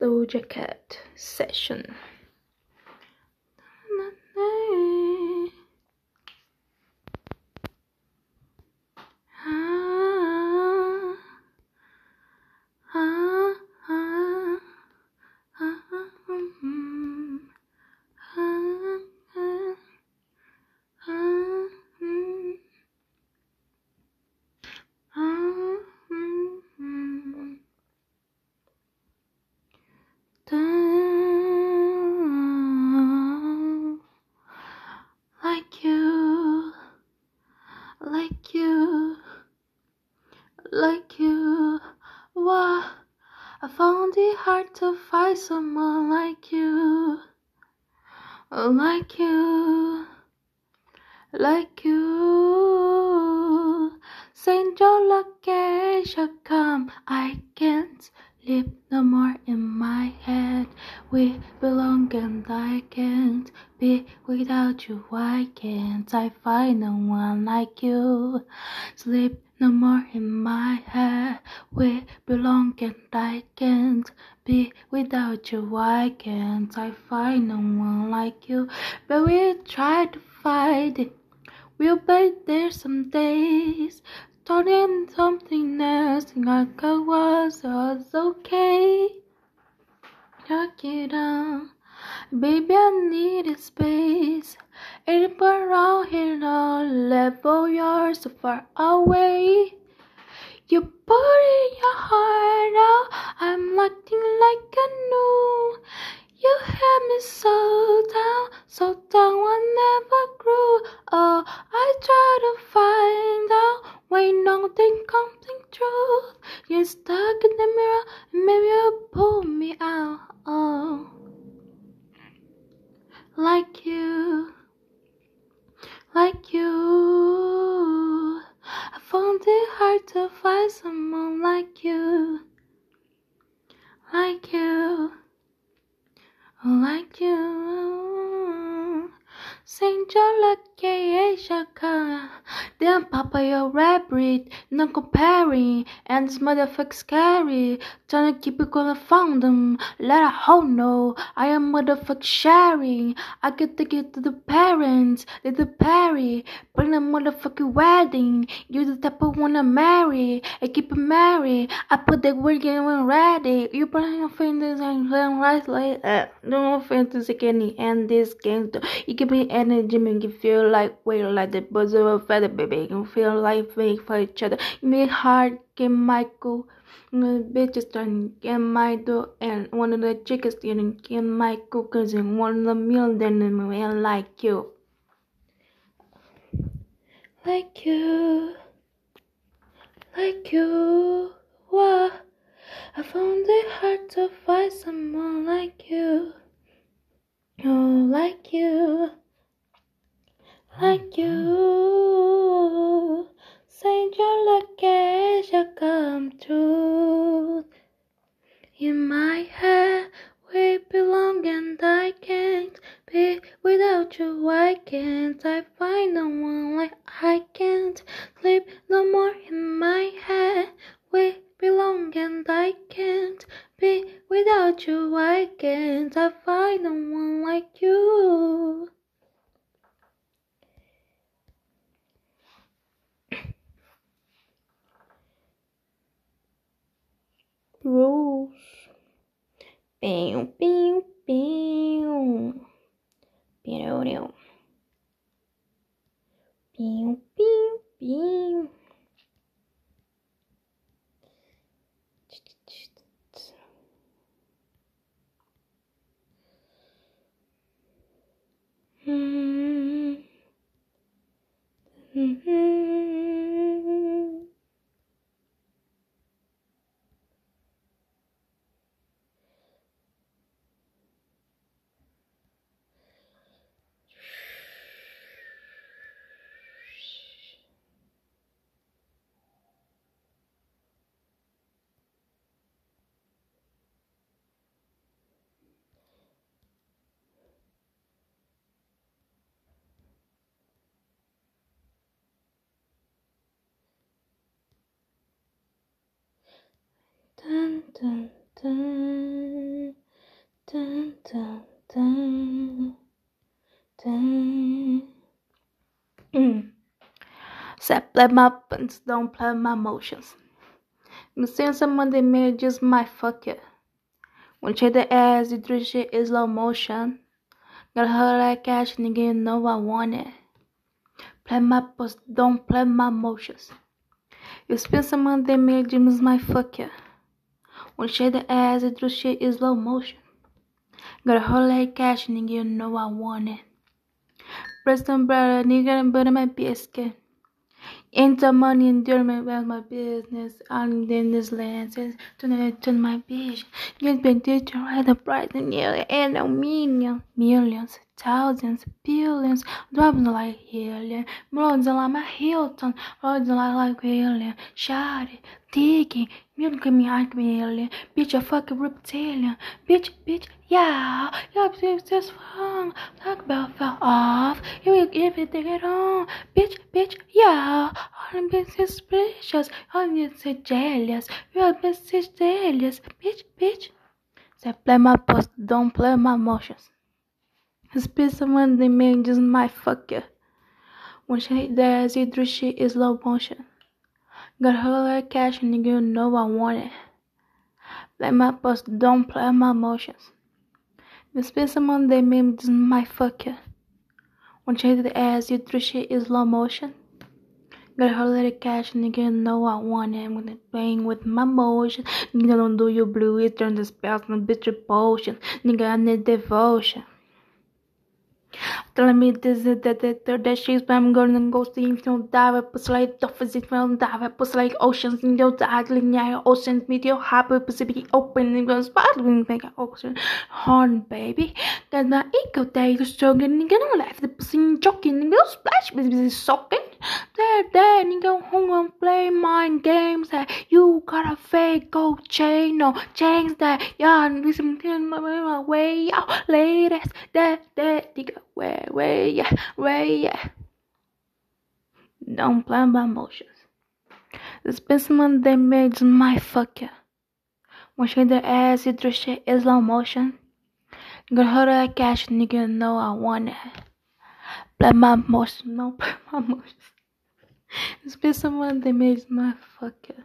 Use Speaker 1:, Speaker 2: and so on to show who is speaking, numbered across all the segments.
Speaker 1: Doja Cat session. Like you, like you, like you. Why I found it hard to find someone like you, like you, like you. Send your location, come. I can't live no more in my head. We belong and I can't be without you. Why can't I find no one like you? Sleep no more in my head. We belong and I can't be without you. Why can't I find no one like you? But we try to find it. We'll be there some days. Turning something else, like I was, was okay. Knock it down. Baby, I need a space. Ain't around here no level, you're so far away. You put in your heart out, I'm acting like I knew. You had me so down, so down I never grew. Oh, I try to find out why nothing comes in truth. You're stuck in the mirror, and maybe you pull me out. Oh, like you, like you. I found it hard to find someone like you, like you, like you. Saint John lucky Shaka. Damn Papa your rabbit, no comparing, and this motherfucker scary. Trying to keep it gonna find them. Let a hoe know I am motherfucker sharing. I get to get to the parents, they the party, bring a motherfucking wedding. You the type of wanna marry, I keep it married. I put the word in when ready. You put your fingers and then right like that. No fantasy can end this game. You give me energy, make you feel like we're like the buzzer of a feather, baby. You feel like fake for each other. You make heart get Michael. The mm, bitches trying to get my door and one of the chickens stealing get Michael cause in one of the meal then the man like you. Like you. Like you. Why? I found it hard to find someone like you. Oh, like you like you. Say your location come true. In my head, we belong and I can't be without you. Why can't I find no one like I can't sleep no more in my head? We belong and I can't be without you. Why can't I find no one like you? rules. pinho, pinho, piu. Pirureu. pinho, pinho piu. Dun, dun, dun. Dun, dun, dun, dun. Mm. Said play my buttons, don't play my emotions. I'm seeing someone that may just might fuck it. When check the ass, you do shit is slow motion. Got her like cash, nigga, you know I want it. Play my bus, don't play my emotions. You spend some money, dreams my fuck When shake the ass, it do shit is slow motion. Got a whole like cash, nigga, you know I want it. Breast and brother, nigga, and butter my biscuit. Into money and endearment about my business. I'm in this land, says turn to my vision. Get back to right the price and nearly and a million, millions, thousands, billions, dropping like helium, millions like my Hilton, roads like like helium, shot it, digging, give me like million, bitch, a fucking reptilian, bitch, bitch, yeah, yeah, bitch, just fun, talk about fell off, you will give it, it on, bitch, bitch, yeah, all the bitch suspicious, all the bitch jealous, you are bitch jealous, bitch, bitch. Say play my post, don't play my emotions. Just my fuck you. When she you is low motion. Got her cash and you know I want it. Play my post, don't play my emotions. The someone they make just my fuck you. When she you is low motion. Got her little cash, nigga, know I want it. It bang with my motion, nigga, don't do your blue, it turn the spells and bitch potion. Nigga, I need devotion. Telling me this is that that that that she's I'm gonna go see if you dive up pussy like dolphins if you dive up pussy like oceans you dive like oceans meet your happy Pacific open and go sparkling an ocean horn baby. Got the eco day to stroking and gonna laugh the pussy joking and go splash baby soaking there there and go home and play mind games that you got a fake gold chain or chains that yeah and listen to my way out ladies. That that nigga way way yeah don't play my emotions. The specimen they made my fucker when she the ass it shit is slow motion. Got her that cash nigga know I want it. Play my emotions no play my emotions. The specimen they made my fucker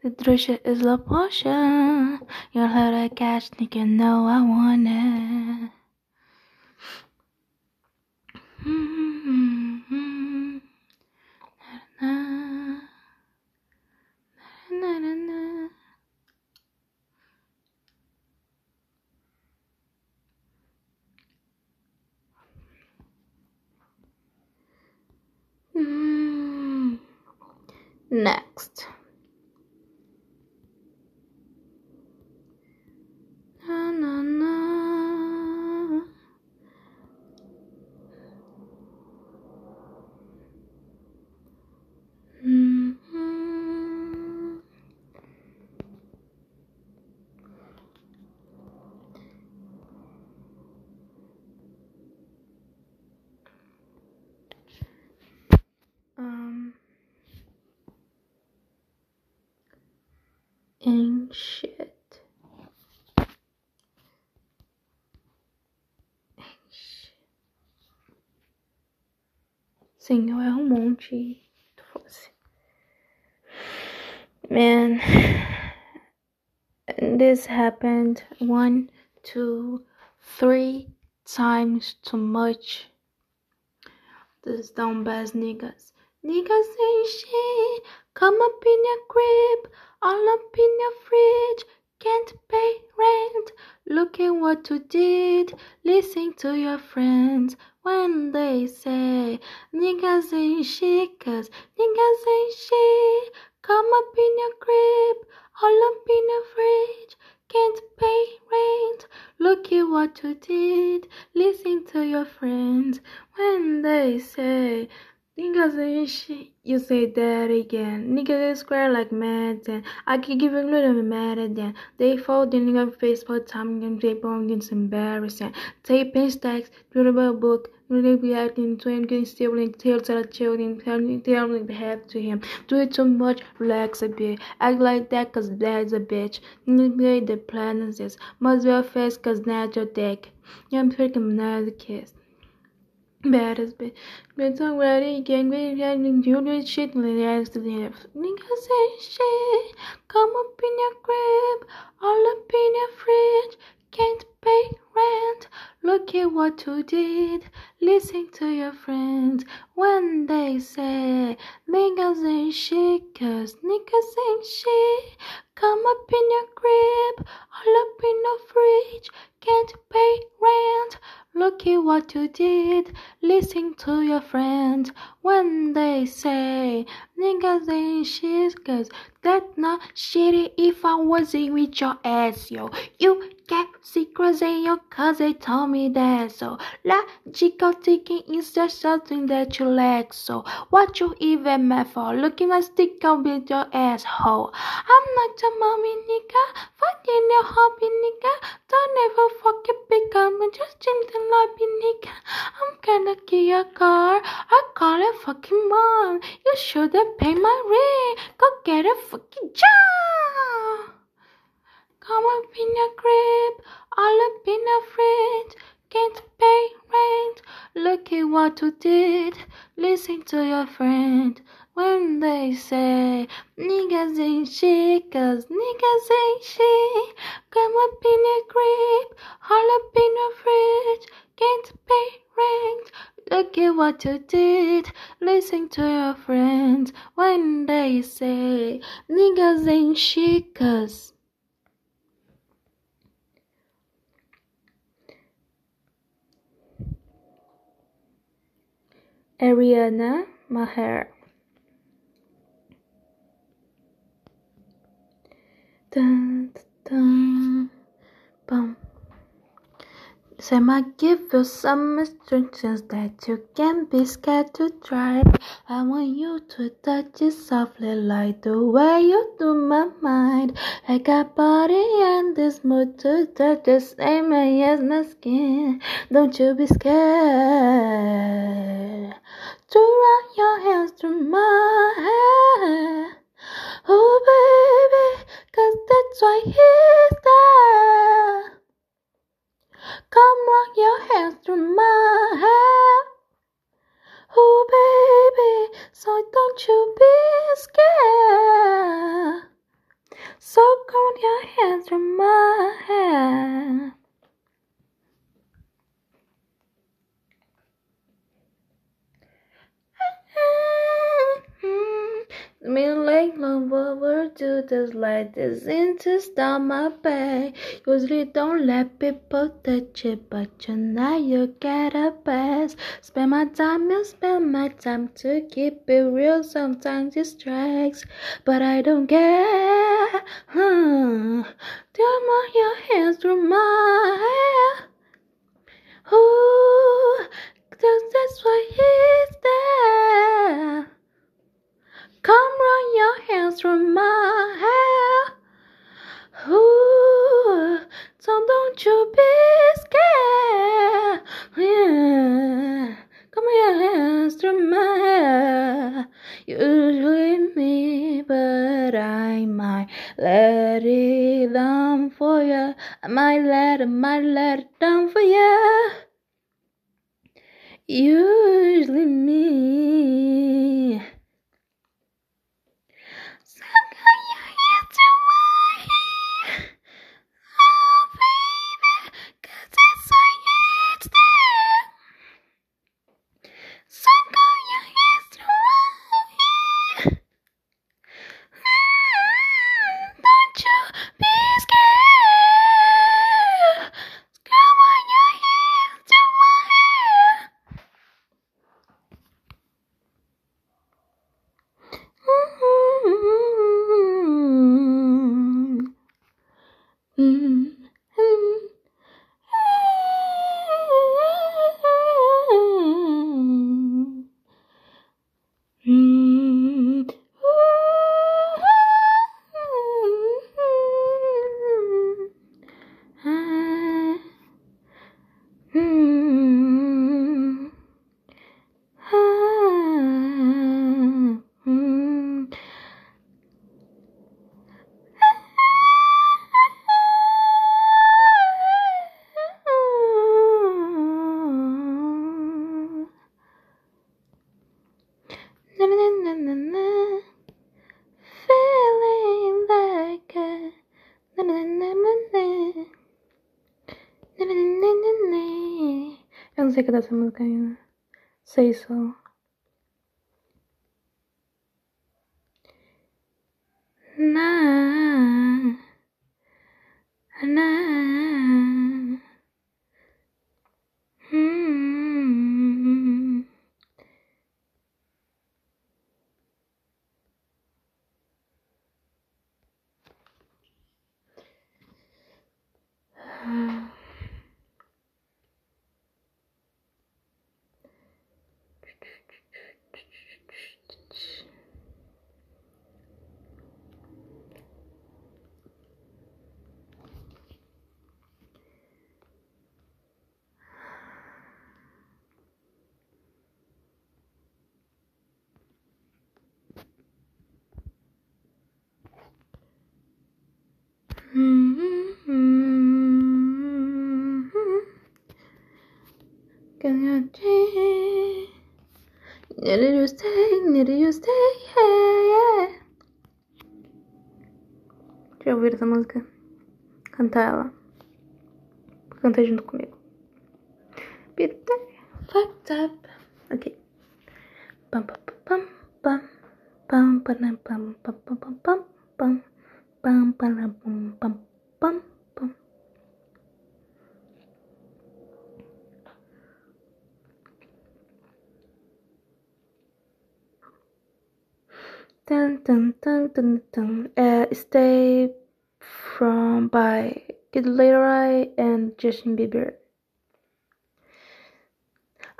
Speaker 1: the drush is la potion. You'll hear a cash, nigga, know I want it. Hmm. Next. Na, na, na. Mhm. Um, ain't shit. Ain't shit. Senhor, é um monte. Fosse. Man, this happened one, two, three times too much. This dumb ass niggas. Niggas ain't shit. Come up in your crib, all up in your fridge. Can't pay rent. Look at what you did. Listen to your friends when they say niggas ain't shit, cause niggas ain't shit. Come up in your crib, all up in your fridge. Can't pay rent. Look at what you did. Listen to your friends when they say ain't shit. You say that again. Niggas square like Madden. I keep giving little mad at them. They folding your face for time and they bond it's embarrassing. Taping stacks, durable book, really be acting to him, getting sibling to the children, telling telling head to him. Do it too much, relax a bit. Act like that cause that's a bitch. Play the planets, must well face cause that's your dick. I'm freaking kiss. Bitch. Bitch already getting ready having do shit the left. Niggas say shit. Come up in your crib, all up in your fridge. Can't pay rent. Look at what you did. Listen to your friends when they say niggas ain't shit, cause niggas ain't shit. Come up in your crib, all up in your fridge. Can't pay rent. Look at what you did. Listen to your friends when they say niggas ain't shit, cause that's not shitty if I wasn't with your ass, yo. You get secrets in your cause they told me that, so logical thinking is just something that you lack, so what you even mad for? Looking like stick up with your asshole. I'm not your mommy, nigga. Fucking your hobby, nigga. Don't ever fucking become me. Just chilling lobby, nigga. I'm gonna get your car. I call it fucking mom. You should've paid my rent. Go get a fucking job. Come up in your crib, all up in your fridge. Can't pay rent. Look at what you did. Listen to your friend when they say niggas ain't shit, cause niggas ain't shit. Come up in your crib, all up in your fridge. Can't pay rent. Look at what you did. Listen to your friends when they say niggas ain't shit, cause. Ariana Maher. Dun, bum. Say might give you some instructions that you can't be scared to try. I want you to touch it softly like the way you do my mind. I got body and this mood to touch the same as my skin. Don't you be scared to run your hands through my hair. Oh baby, cause that's why he's there. Come run your hands through my hair. Oh baby, so don't you be scared. So run your hands through my hair. Me like love over to this light is into my pay. Usually don't let people touch it, but know you get a pass. Spend my time, you spend my time to keep it real. Sometimes it strikes, but I don't care. Hmm. Your hands through my sé qué hacemos que se hizo Né? dream. Need you stay, need you stay, yeah, yeah. Deixa eu ouvir essa música. Cantar ela. Canta junto comigo. Peter, fucked up. Ok. Pam, pam, pam, pam. Pam, pam, pam, pam, pam, pam, pam. Pam, pam, pam, pam, pam. Dun dun dun dun dun. Uh, stay from by Kid LAROI and Justin Bieber.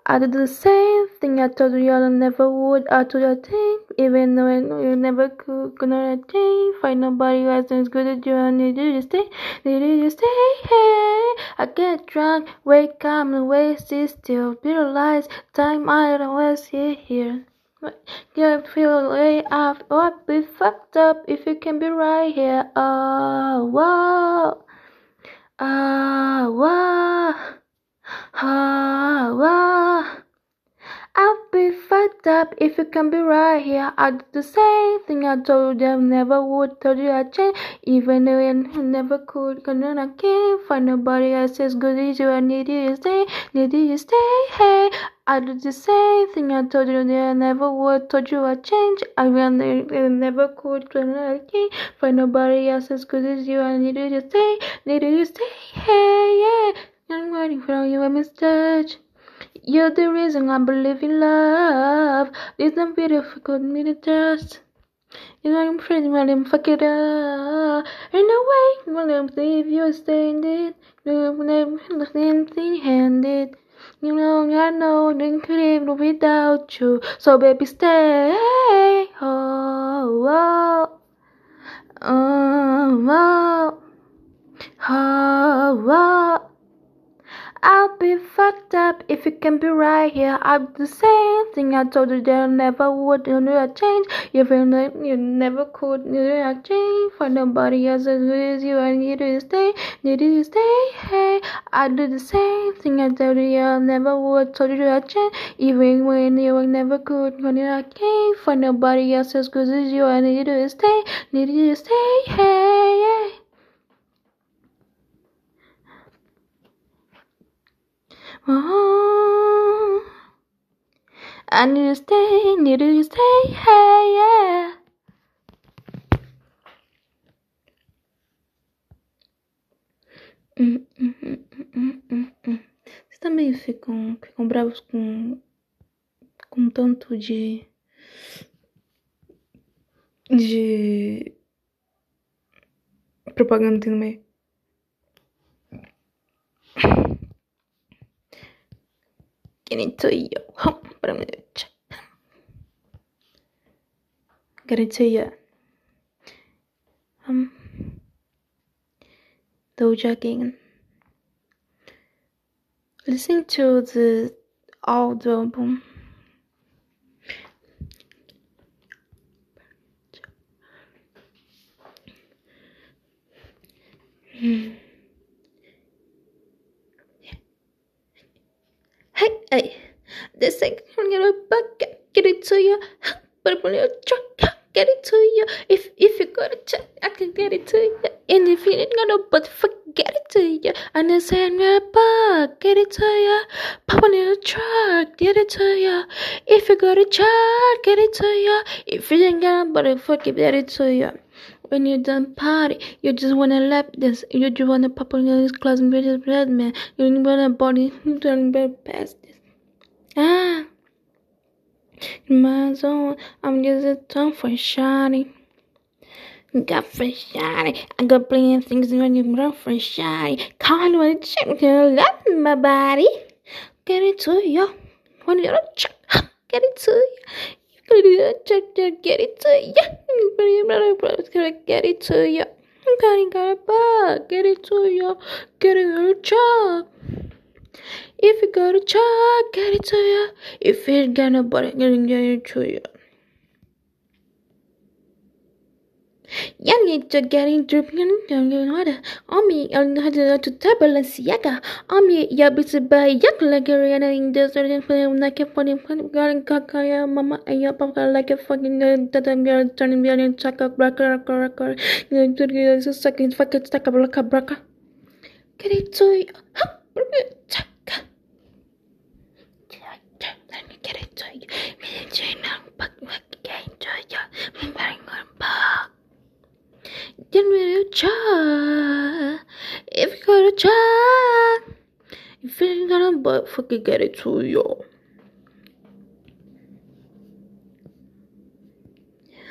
Speaker 1: I did the same thing I told you I never would. I told you I think, even though I you never could. Gonna change, find nobody who has as good as you. I you to stay, need you stay. Hey, I get drunk, wake up and wasted still. Lies, time I don't waste here. here. You feel way off, or be fucked up if you can be right here. Oh, whoa. Oh, whoa. Oh, whoa. I'll be fucked up if you can be right here. I did the same thing I told you I never would. Told you I'd change, even though I never could. Cause then I can't find nobody else as good as you. I need you to stay, need you to stay. Hey, I did the same thing I told you I never would. Told you I'd change, I never could. Cause then I can't find nobody else as good as you. I need you to stay, need you to stay. Hey, yeah. I'm waiting for you, I misjudge. You're the reason I believe in love. It's not beautiful, got me to trust. You know I'm afraid when I'm fuck it up. In a way, I believe you're staying it. No, nothing handed. You know, I know, I could even without you. So baby, stay. Oh, oh, oh, oh, oh, be fucked up if you can be right here. I'm the same thing I told you I never would. You know I change. You feel like you never could. You know I change for nobody else as good as you. I need you to stay. Need you to stay. Hey, I do the same thing I told you I never would. Told you I change. Even when you never could. You know I can't find nobody else as good as you. I need you to stay. Need you to stay. Hey, yeah. Oh, I need to stay, need to stay, hey, yeah. Hum, hum, hum. Vocês também ficam, ficam bravos com, com tanto de. de. propaganda no meio? Guarantee you. But I'm gonna check. Guarantee you. Um. Doja King. Listen to the old album. Hmm. To you. But when you truck, get it to you. If if you got a check, I can get it to you. And if you ain't got no but fuck, get it to you. And say in your butt, get it to you. Pop on your truck, get it to you. If you go to church, get it to you. If you ain't got but fuck it, get it to you. When you done party, you just wanna lap this. You just wanna pop on your clothes and bitches blood, man. You wanna body, don't better past this. Ah. My zone, I'm just a tongue for shawty. Got for shawty. I got plenty of things when you run for shawty. Can't wait to check love my body. Get it to you. When you're check, get it to you. Check, check, get it to you. Get it to you. Got it, got it back. Get it to you. Get it, it, chop. If you go to church, get it to you. If you get nobody, get it to you. Young need to get in dripping and water. On me, I had to tap Balenciaga. On me, ya busy by yak like a riana in the certain film like a funny garden kakaya, mama, and your papa like a fucking uh, that girl turning me on chaka braka raka You to get a second fucking stack of a braka. Get it to you. Let me get it to you. And Jane now, but what can to you? Me bang on back. Me to try. If you gotta try. If you ain't gonna but fucking get it to you.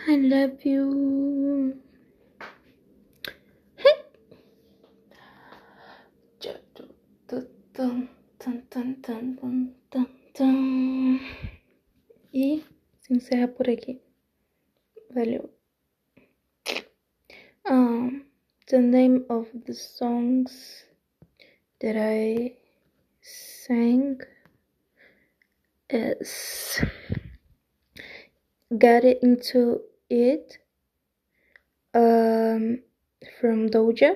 Speaker 1: I love you. Dun, dun, dun. E se encerra por aqui. Valeu. Um, the name of the songs that I sang is It Into It um, from Doja.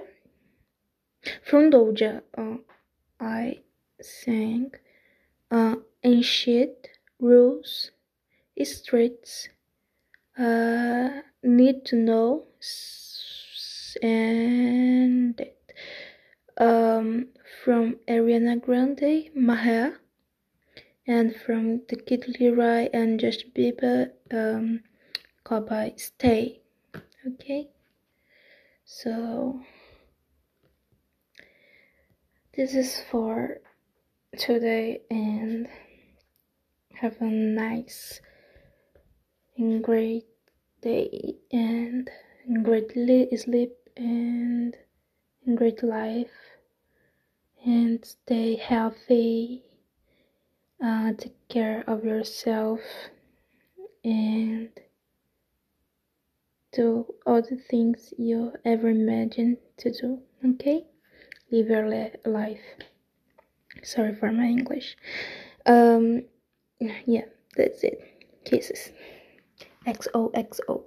Speaker 1: From Doja, uh, I sang uh, Ancient Rules, Streets, uh, Need to Know, and um, from Ariana Grande, Maha, and from the Kid LAROI and Justin Bieber, um, called by Stay. Okay, so this is for today and have a nice and great day and great sleep and great life. And stay healthy. Uh, take care of yourself and do all the things you ever imagined to do okay live your life. Sorry for my english. Um yeah that's it. Kisses. Xoxo